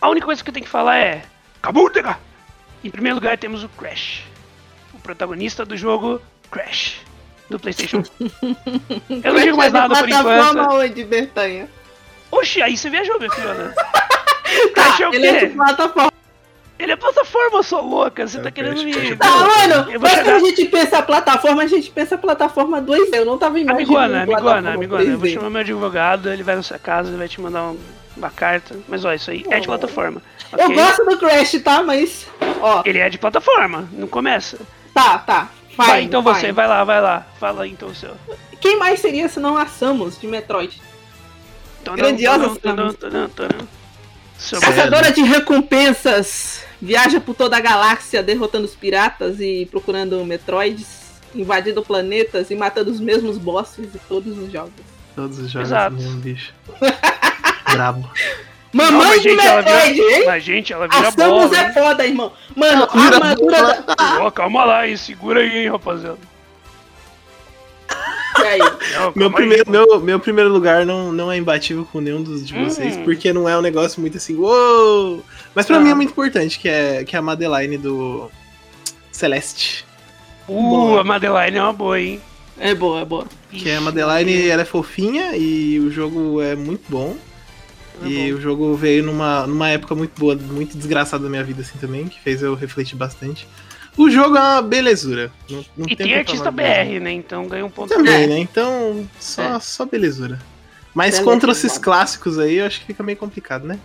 a única coisa que eu tenho que falar é. Kabutega! Em primeiro lugar temos o Crash. O protagonista do jogo Crash. Do Playstation 1. <laughs> Eu não digo mais nada por enquanto. onde, Bertanha? Oxi, aí você viajou, meu filho, né? <laughs> Tá, Crash é o ele é quê? de plataforma. Ele é plataforma, sua louca. Você É, tá querendo me. Tá, mano, Eu mas chegar- quando a gente pensa plataforma, a gente pensa plataforma 2D. Eu não tava imaginando. Amiguana, amiguana, plataforma amiguana. Eu vou 3D. chamar meu advogado, ele vai na sua casa, ele vai te mandar um- uma carta. Mas ó, isso aí é de Oh. plataforma. Eu ok? gosto do Crash, tá? Mas. Ó, Ele é de plataforma, não começa. tá, tá. Vai, Vai, então você, vai lá, vai lá. Fala aí então o seu. Quem mais seria se não a Samus de Metroid? Tonão, Grandiosa tonão, Samus. Sério? Caçadora de recompensas. Viaja por toda a galáxia derrotando os piratas e procurando Metroids, invadindo planetas e matando os mesmos bosses de todos os jogos. Todos os jogos Exato. do mesmo bicho. <laughs> Brabo. Mamãe de gente, ela Metroid, vira... hein? mas, gente, ela A vira Samus bola. é foda, irmão. Mano, a armadura da. Calma lá, hein? Segura aí, hein, rapaziada. Aí? Não, Meu primeiro, meu, meu primeiro lugar não, não é imbatível com nenhum dos de vocês, Hum. porque não é um negócio muito assim, uou! Mas pra Ah. mim é muito importante, que é, que é a Madeline do Celeste. Uh, Boa. a Madeline é uma boa, hein? É boa, é boa. Que é a Madeline, ela é fofinha e o jogo é muito bom. É e bom. o jogo veio numa, numa época muito boa, muito desgraçada da minha vida assim também, que fez eu refletir bastante. O jogo é uma belezura. Não, não E tem tem pra artista falar mesmo. BR, né? Então ganha um ponto. Também, É. né? Então, só, É. só belezura. Mas contra esses clássicos aí, eu acho que fica meio complicado, né?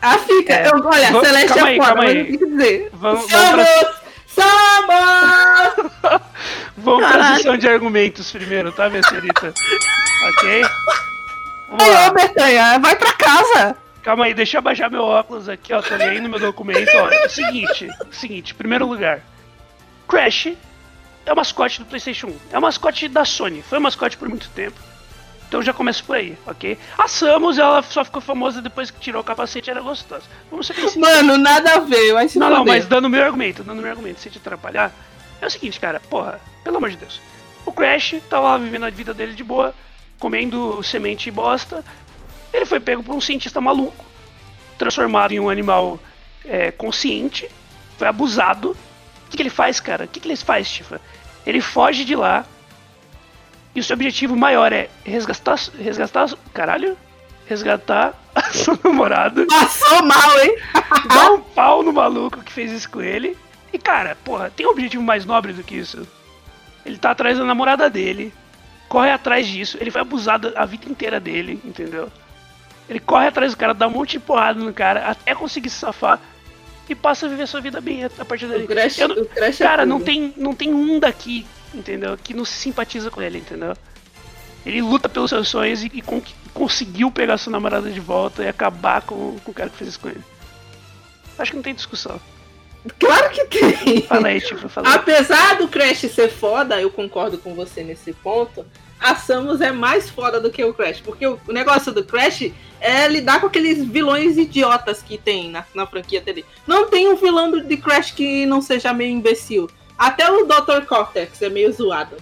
Ah, fica. É. Eu, olha, Vamos- Celeste calma é aí, foda, calma mas aí. tenho que dizer. Vamos, vamos pra, <laughs> vamos pra Caralho. sessão de argumentos primeiro, tá, minha senhorita? ok? Vamos Aí, lá. Bertanha, vai pra casa! Calma aí, deixa eu abaixar meu óculos aqui, ó. Tô lendo meu documento, ó. É o seguinte, seguinte, primeiro lugar. Crash é o mascote do PlayStation 1. É o mascote da Sony. Foi o mascote por muito tempo. Então já começa por aí, ok? A Samus, ela só ficou famosa depois que tirou o capacete e era gostosa. Vamos ser bem. Mano, nada a ver, vai se Não, não, foder. mas dando meu argumento, dando meu argumento, sem te atrapalhar. É o seguinte, cara, porra, pelo amor de Deus. O Crash tava lá vivendo a vida dele de boa, comendo semente e bosta. Ele foi pego por um cientista maluco, transformado em um animal é, consciente, foi abusado. O que, que ele faz, cara? O que, que ele faz, Tifa? Ele foge de lá. E o seu objetivo maior é resgatar. Resgatar. Caralho? Resgatar a <laughs> sua namorada Passou mal, hein? <laughs> dá um pau no maluco que fez isso com ele. E cara, porra, tem um objetivo mais nobre do que isso. Ele tá atrás da namorada dele, corre atrás disso, ele foi abusado a vida inteira dele, entendeu? Ele corre atrás do cara, dá um monte de porrada no cara, até conseguir se safar e passa a viver sua vida bem a a partir dali. O Crash, Eu não- o Crash é Cara, não tudo. tem, não tem um daqui, entendeu? Que não se simpatiza com ele, entendeu? Ele luta pelos seus sonhos e, e con- conseguiu pegar sua namorada de volta e acabar com, com o cara que fez isso com ele. Acho que não tem discussão. Claro que tem. Fala aí, tipo, fala aí. Apesar do Crash ser foda, eu concordo com você nesse ponto. A Samus é mais foda do que o Crash. Porque o negócio do Crash é lidar com aqueles vilões idiotas que tem na, na franquia dele. Não tem um vilão de Crash que não seja meio imbecil. Até o Dr. Cortex é meio zoado.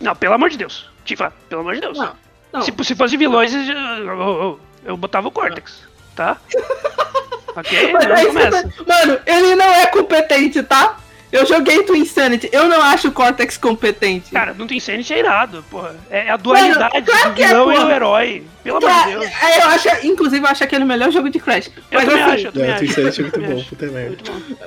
Não, pelo amor de Deus. Tifa, pelo amor de Deus. Não, não. Se, se fosse vilões, eu, eu- eu- eu botava o Cortex, tá? <laughs> ok? Mas você começa. tá- Mano, ele não é competente, tá? Eu joguei Twin Insanity. Eu não acho o Cortex competente. Cara, não tem Insanity é irado, porra. É a dualidade claro do que é, vilão e porra. o herói. Pelo amor de Deus. é, eu acho, inclusive, eu acho aquele o melhor jogo de Crash. Eu Mas assim, acho, eu também É, acho. Twin Sanity é muito bom, puta merda.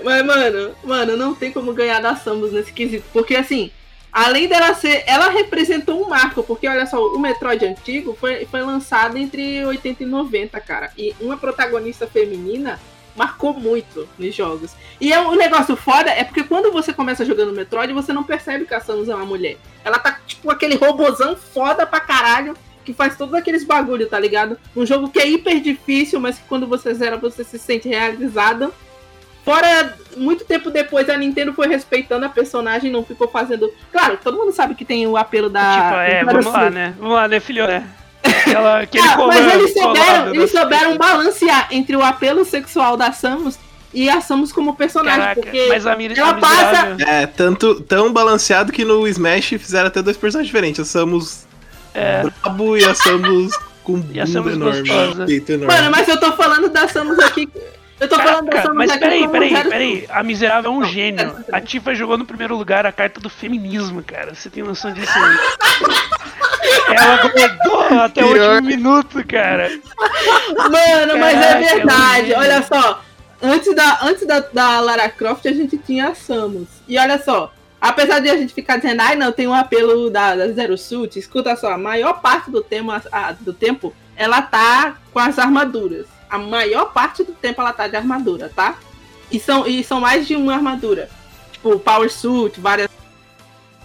Mas, mano, mano, não tem como ganhar da Samus nesse quesito. Porque, assim, além dela ser. Ela representou um marco. Porque, olha só, o Metroid antigo foi, foi lançado entre 80 e 90, cara. E uma protagonista feminina marcou muito nos jogos. E é, o negócio foda é porque quando você começa jogando Metroid, você não percebe que a Samus é uma mulher. Ela tá, tipo, aquele robozão foda pra caralho. Que faz todos aqueles bagulho, tá ligado? Um jogo que é hiper difícil, mas que quando você zera, você se sente realizado. Fora, muito tempo depois, a Nintendo foi respeitando a personagem, não ficou fazendo. Claro, todo mundo sabe que tem o apelo da. tipo, é, vamos lá, né? Vamos lá, né, filho, né? <laughs> Aquela, aquele Ah, mas eles souberam, eles souberam balancear entre o apelo sexual da Samus e a Samus como personagem. Caraca, porque mas a Mira ela é miserável. É, tanto, tão balanceado que no Smash fizeram até dois personagens diferentes. A Samus É. brabo e a Samus com <laughs> E a bunda Samus enorme. Peito enorme. Mano, mas eu tô falando da Samus aqui. Eu tô falando da Caraca, Samus mas aqui. peraí, peraí, peraí. A miserável é um Não, gênio. A Tifa jogou no primeiro lugar a carta do feminismo, cara. Você tem noção disso aí? <laughs> Ela guardou até o último minuto, cara. Mano, mas é Caraca, verdade. é um Olha só. antes da, antes da, da Lara Croft a gente tinha a Samus. E olha só, apesar de a gente ficar dizendo, ai não, tem um apelo da, da Zero Suit, escuta só, a maior parte do, tema, a, do tempo ela tá com as armaduras. A maior parte do tempo ela tá de armadura, tá? E são, e são mais de uma armadura. Tipo, Power Suit, várias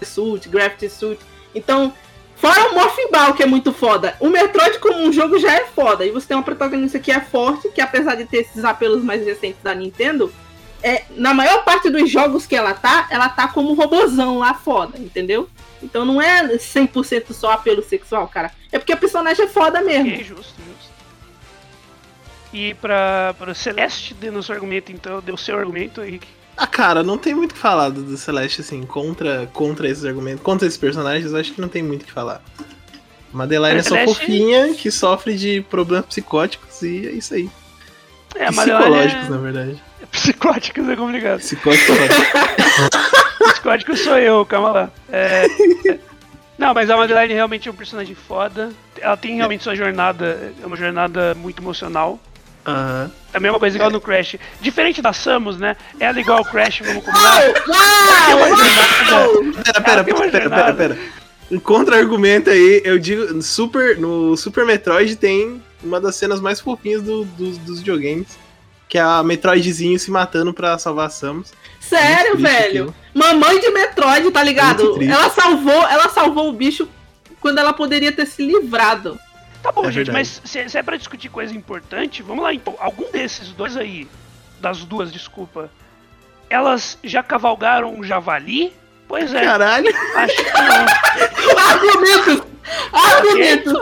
Suit, Gravity Suit. Então, fora o Morphin Ball, que é muito foda. O Metroid como um jogo já é foda. E você tem uma protagonista que é forte, que apesar de ter esses apelos mais recentes da Nintendo, é, na maior parte dos jogos que ela tá, ela tá como um robozão lá foda, entendeu? Então não é 100% só apelo sexual, cara. É porque a personagem é foda mesmo. Justo, justo. E pra, pra Celeste, dê nosso argumento, então, deu o seu argumento, Henrique. Ah, cara, não tem muito o que falar do, do Celeste, assim, contra, contra esses argumentos, contra esses personagens, eu acho que não tem muito o que falar. Madeline é só Celeste- fofinha, que sofre de problemas psicóticos e é isso aí. É, Psicológicos, é... na verdade. <laughs> Psicóticos é complicado. Psicóticos. <laughs> Psicótico sou eu, calma lá. É, é, Não, mas a Madeline realmente é um personagem foda. Ela tem realmente sua jornada, é uma jornada muito emocional. Aham. Também é uma coisa igual no Crash. Diferente da Samus, né? Ela é igual ao Crash, vamos combinar. Uau! Uau! Pera, pera, pera, pera, pera, pera. Um contra-argumento aí, eu digo, no Super, no Super Metroid tem uma das cenas mais fofinhas do- dos- dos videogames, que é a Metroidzinho se matando pra salvar a Samus. Sério, velho. aquilo. Mamãe de Metroid, tá ligado? Ela salvou, ela salvou o bicho quando ela poderia ter se livrado. Tá bom, É gente, verdade. mas se, se é pra discutir coisa importante, vamos lá então. Algum desses dois aí, das duas, desculpa, elas já cavalgaram um javali? Pois é, Caralho! acho que <laughs> não. Argumentos! Argumentos!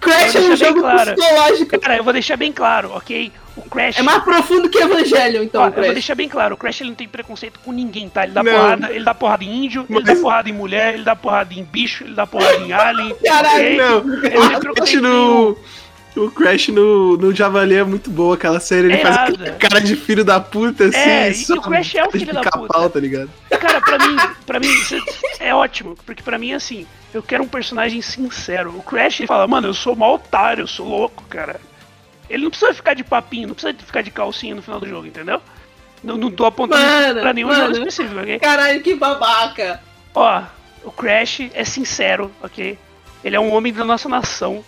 Crash é um jogo claro. psicológico. Cara, eu vou deixar bem claro, ok? O Crash. É mais profundo que Evangelho, então, Ó, eu vou deixar bem claro, o Crash ele não tem preconceito com ninguém, tá? Ele dá Não. porrada, ele dá porrada em índio, ele Mas- dá porrada em mulher, ele dá porrada em bicho, ele dá porrada em alien. <laughs> Caralho? Não, Ele o Crash no. O Crash no, no Javali é muito boa aquela série, ele É faz nada. cara de filho da puta, assim, É, e o Crash é de filho da puta. tá ligado? Cara, pra mim, pra mim é ótimo, porque pra mim assim, eu quero um personagem sincero. O Crash ele fala, mano, eu sou mal otário, eu sou louco, cara. Ele não precisa ficar de papinho, não precisa ficar de calcinha no final do jogo, entendeu? Não, não tô apontando Mano, pra nenhum mano. jogo específico, ok? Caralho, que babaca. Ó, o Crash é sincero, ok? Ele é um homem da nossa nação,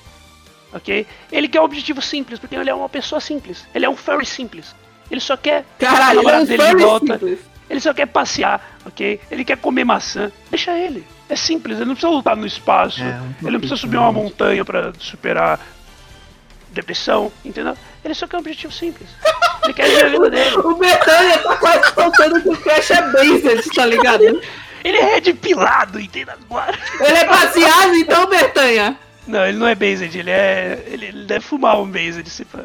ok? Ele quer um objetivo simples, porque ele é uma pessoa simples. Ele é um furry simples. Ele só quer Caralho, a namorada é um dele de volta. simples. Ele só quer passear, ok? Ele quer comer maçã. Deixa ele. É simples, ele não precisa lutar no espaço. É, um ele não precisa subir uma montanha pra superar depressão, entendeu? Ele só quer um objetivo simples. Ele quer viver a vida dele. <laughs> O Betânia tá quase contando que o Crash é Based, tá ligado? <laughs> Ele é redpilado, entendeu agora? Ele é baseado, então, Betânia. Não, ele não é based, ele é. Ele, ele deve fumar um based, se pá.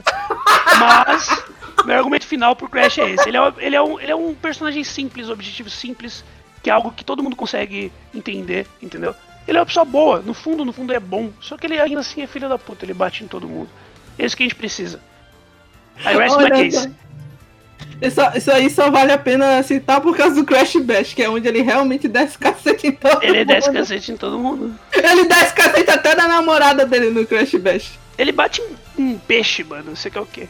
Mas, meu argumento final pro Crash é esse. Ele é, ele, é um, ele é um personagem simples, objetivo simples, que é algo que todo mundo consegue entender, entendeu? Ele é uma pessoa boa, no fundo, no fundo é bom. Só que ele ainda assim é filho da puta, ele bate em todo mundo. É isso que a gente precisa. I rest my Olha, case. Isso, isso aí só vale a pena citar por causa do Crash Bash, que é onde ele realmente desce cacete em todo Ele desce mundo. cacete em todo mundo. Ele desce cacete até da namorada dele no Crash Bash. Ele bate em um peixe, mano. Você quer o quê?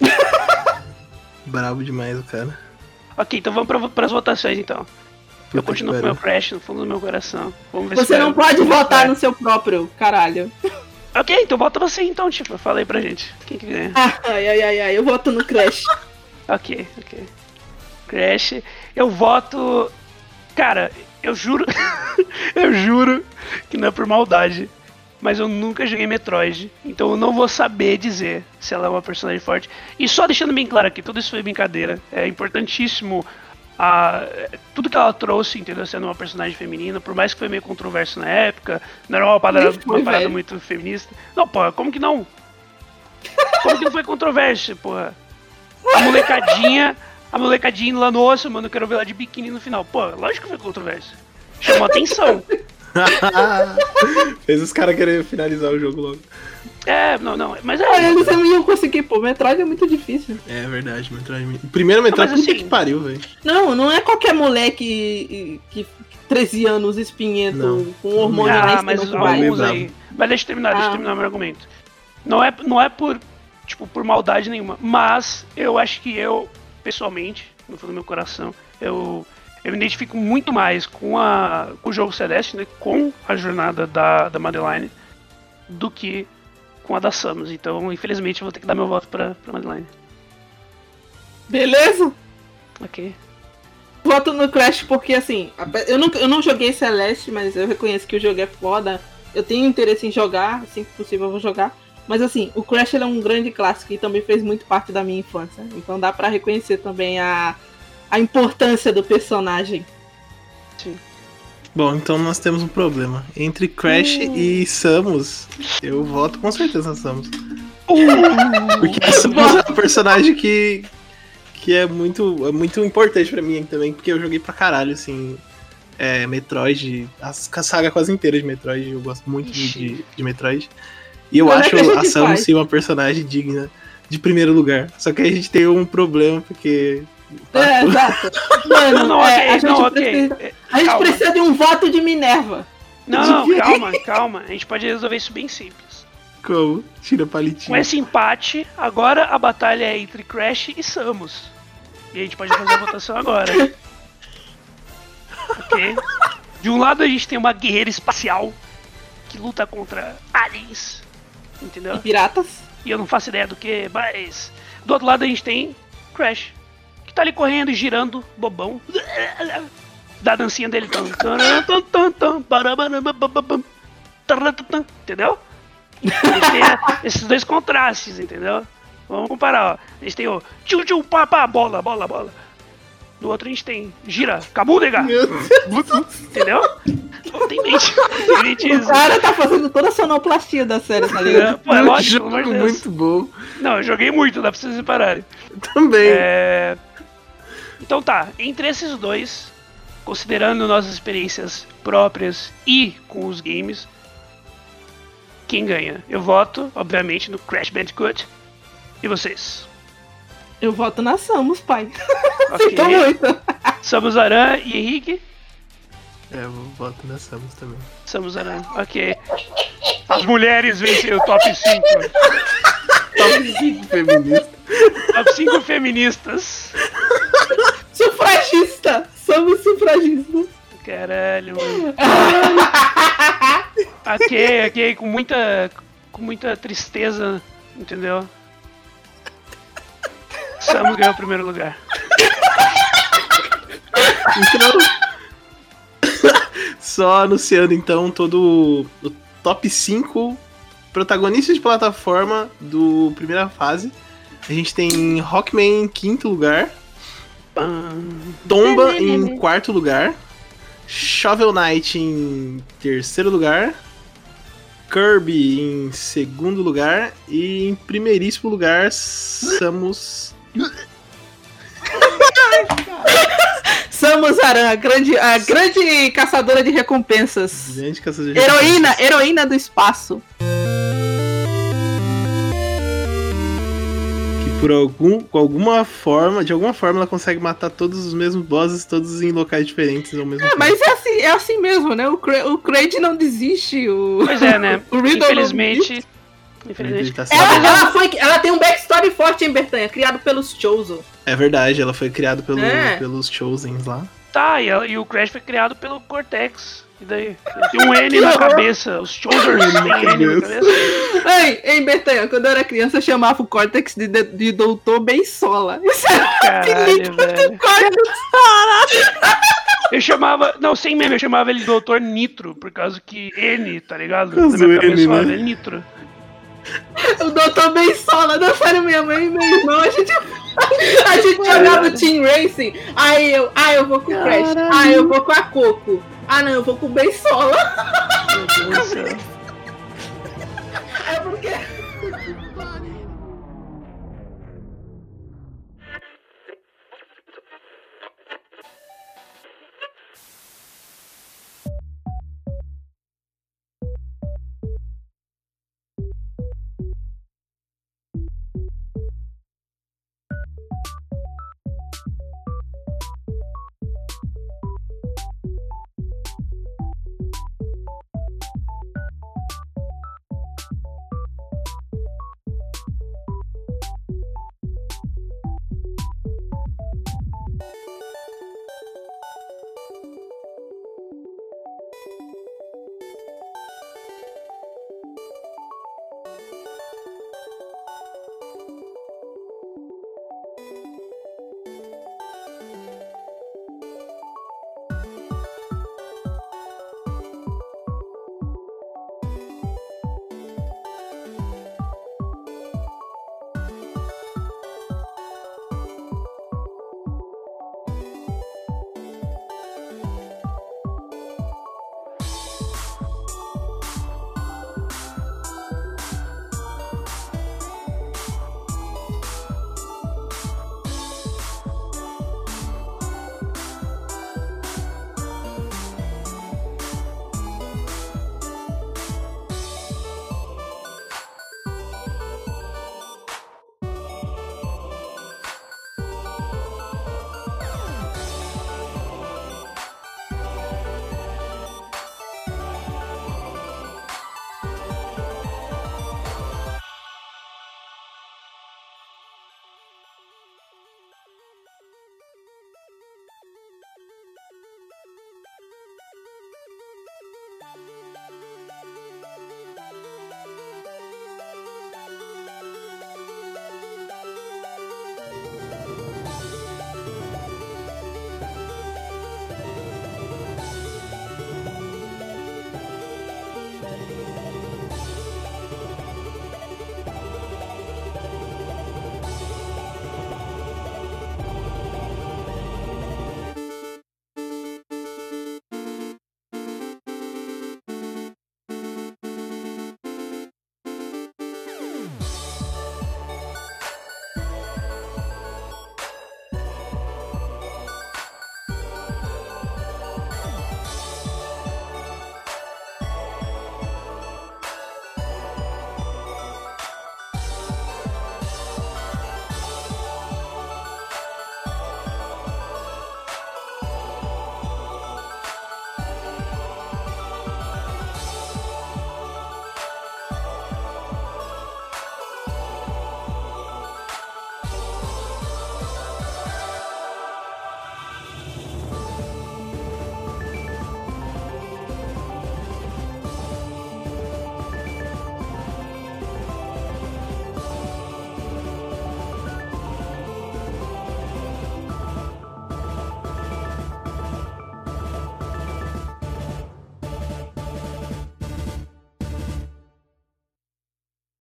<laughs> Brabo demais o cara. Ok, então vamos pra, pras votações então. Eu Puta continuo que com meu pariu. Crash no fundo do meu coração. Vamos ver Você não pode votar no seu próprio, caralho. Ok, então vota você então, tipo, fala aí pra gente. Quem que ganha? Ai, ai, ai, ai, eu voto no Crash. <laughs> Ok, ok. Crash, eu voto. Cara, eu juro. <laughs> eu juro que não é por maldade. Mas eu nunca joguei Metroid. Então eu não vou saber dizer se ela é uma personagem forte. E só deixando bem claro aqui, tudo isso foi brincadeira. É importantíssimo. A, tudo que ela trouxe, entendeu? Sendo uma personagem feminina, por mais que foi meio controverso na época, não era uma parada, foi, uma parada muito feminista. Não, pô, como que não? Como que não foi controverso, porra? A molecadinha, a molecadinha lá no osso, mano, eu quero ver ela de biquíni no final. Pô, lógico que foi controverso. Chamou atenção. <laughs> Fez os caras querer finalizar o jogo logo. É, não, não, mas é. Olha, eles não iam conseguir, pô. Metroid é muito difícil. É verdade, Metroid. O primeiro Metroid, Mas puta assim- que pariu, velho. Não, não é qualquer moleque que, que 13 anos espinhento Não. com hormônio Ah, cima mas alguns aí. Mas deixa eu terminar, deixa eu Ah. terminar meu argumento. Não é, não é por, tipo, por maldade nenhuma. Mas eu acho que eu, pessoalmente, no fundo do meu coração, eu, eu me identifico muito mais com, a, com o jogo Celeste, né? Com a jornada da, da Madeline, do que com a da Samus. Então, infelizmente, eu vou ter que dar meu voto pra, pra Madeline. Beleza? Ok. Voto no Crash porque, assim, eu não, eu não joguei Celeste, mas eu reconheço que o jogo é foda. Eu tenho interesse em jogar, assim que possível eu vou jogar. Mas, assim, o Crash é um grande clássico e também fez muito parte da minha infância. Então dá para reconhecer também a, a importância do personagem. Sim. Bom, então nós temos um problema. Entre Crash Hum. e Samus, eu voto com certeza na Samus. Uh, Porque a Samus é um personagem que, que é, muito, é muito importante pra mim também, porque eu joguei pra caralho, assim. É, Metroid, a saga quase inteira de Metroid, eu gosto muito de, de, Metroid. E eu é acho que a a Samus sim uma personagem digna de primeiro lugar. Só que aí a gente tem um problema, porque. É, exato. <laughs> Mano, não, é, ok, a gente, não, ok. precisa, É, a gente precisa de um voto de Minerva. Não, não, calma, calma. A gente pode resolver isso bem simples. Como? Tira Com palitinho. esse empate, agora a batalha é entre Crash e Samus. E a gente pode fazer a <laughs> votação agora. Ok? De um lado a gente tem uma guerreira espacial que luta contra aliens. Entendeu? Piratas. E eu não faço ideia do que, mas. Do outro lado a gente tem Crash. Que tá ali correndo e girando, bobão. Da dancinha dele. Entendeu? A gente tem a- esses dois contrastes, entendeu? Vamos comparar, ó. A gente tem o tchu tchu pá pá, bola, bola, bola. Do outro a gente tem gira, Deus. entendeu? Tem mente, tem mente O isso. cara tá fazendo toda a sonoplastia da série, tá É, ligado? Pô, é Um lógico, muito bom. Não, eu joguei muito, dá pra vocês separarem. Também. É... Então tá, entre esses dois, considerando nossas experiências próprias e com os games, quem ganha? Eu voto, obviamente, no Crash Bandicoot. E vocês? Eu voto na Samus, pai. <laughs> Ok. Sinto muito. Samus Aran e Henrique? É, eu voto na Samus também. Samus Aran, ok. As mulheres vencem o top 5. <laughs> Top 5 feminista. Top 5 feministas. Sufragista. Samus sufragista. Caralho, mano. <laughs> Ok, ok, com muita. com muita tristeza, entendeu? Samus ganhou o primeiro lugar. Então. <laughs> Só anunciando então todo o top 5 protagonistas de plataforma do primeira fase. A gente tem Rockman em quinto lugar. Tomba em quarto lugar, Shovel Knight em terceiro lugar, Kirby em segundo lugar e em primeiríssimo lugar Samus. <laughs> Samus Aran, a grande, a grande caçadora de recompensas. Gente, que essas Heroína, heroína do espaço. Por algum, com alguma forma, de alguma forma ela consegue matar todos os mesmos bosses, todos em locais diferentes ao mesmo É, tempo. mas é assim, é assim mesmo, né? O, Cra o Kraid não desiste. O... Pois é, né? <laughs> O Riddle não Infelizmente. Infelizmente. tá Ela, ela, foi, ela tem um backstory forte em Bertanha, criado pelos Chosen. É verdade, ela foi criada pelo, É. pelos Chosens lá. Tá, e, ela- e o Crash foi criado pelo Cortex. E daí? Tem um N na cabeça. Os Chosers <laughs> têm N na cabeça. Ei, em Bertanha, quando eu era criança, eu chamava o Cortex de, de, de Doutor Bensola. Isso era Caralho, <laughs> velho. Cortex. Eu chamava. Não, sem meme, eu chamava ele de Doutor Nitro, por causa que N, tá ligado? Na minha cabeça né? ele Nitro. O Doutor Bensola. Não, sério, minha mãe e meu irmão, a gente, <laughs> a gente jogava Team Racing. Aí eu, ah, eu vou com o Crash. Caralho. Ah, eu vou com a Coco. Ah, não, eu vou com o Bensola. Meu Deus do céu. É porque